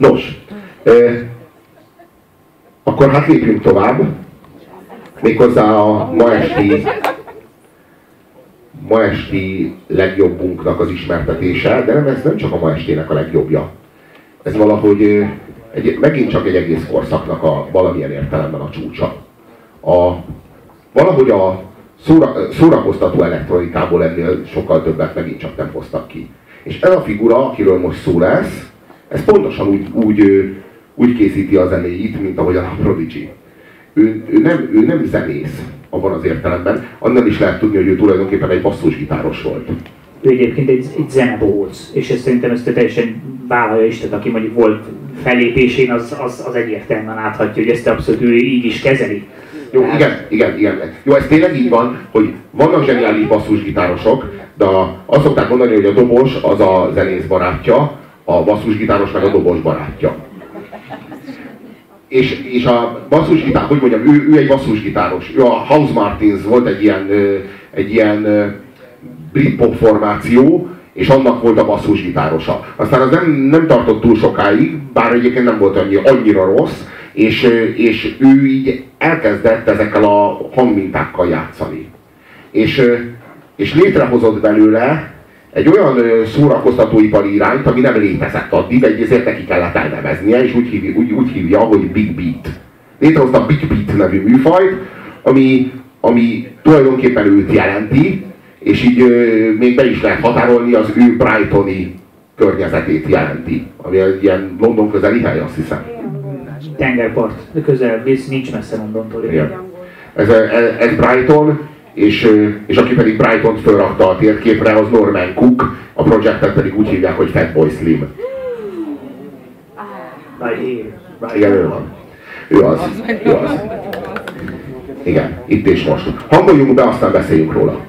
Nos, akkor hát lépjünk tovább. Méghozzá a ma esti, ma esti legjobbunknak az ismertetése, de nem ez nem csak a ma estének a legjobbja. Ez valahogy egy, megint csak egy egész korszaknak a valamilyen értelemben a csúcsa. A, valahogy a szóra, szórakoztató elektronikából ennél sokkal többet megint csak nem hoztak ki. És ez a figura, akiről most szó lesz, ez pontosan úgy, úgy, úgy készíti a zenéit, mint ahogy a Prodigy. Ő, ő, nem, ő nem zenész abban az értelemben, annál is lehet tudni, hogy ő tulajdonképpen egy basszusgitáros volt. Ő egyébként egy, egy zenebóc, és ezt szerintem ezt teljesen vállalja is, tehát aki mondjuk volt fellépésén, az, az, az egyértelműen láthatja, hogy ezt abszolút ő így is kezeli. Jó, igen, igen, igen. Jó, ez tényleg így van, hogy vannak zseniális basszusgitárosok, de azt szokták mondani, hogy a dobos az a zenész barátja, a basszusgitáros meg a dobos barátja. És, és a basszusgitár, hogy mondjam, ő, ő egy basszusgitáros. Ő a House Martins volt egy ilyen, egy ilyen brit pop formáció, és annak volt a basszusgitárosa. Aztán az nem, nem tartott túl sokáig, bár egyébként nem volt annyi, annyira rossz, és, és ő így elkezdett ezekkel a hangmintákkal játszani. És, és létrehozott belőle egy olyan szórakoztatóipari irányt, ami nem létezett addig, egy ezért neki kellett elneveznie, és úgy hívja, úgy, úgy hívja hogy Big Beat. Létrehozta a Big Beat nevű műfajt, ami, ami tulajdonképpen őt jelenti, és így ö, még be is lehet határolni, az ő Brightoni környezetét jelenti, ami egy ilyen London közeli hely, azt hiszem. Tengerpart, közel, nincs messze Londontól. Igen. Ez, ez, ez Brighton, és, és aki pedig Brighton fölrakta a térképre, az Norman Cook, a projektet pedig úgy hívják, hogy Fatboy Slim. Igen, ő van. Ő az. Ő az. Igen, itt és most. Hangoljunk be, aztán beszéljünk róla.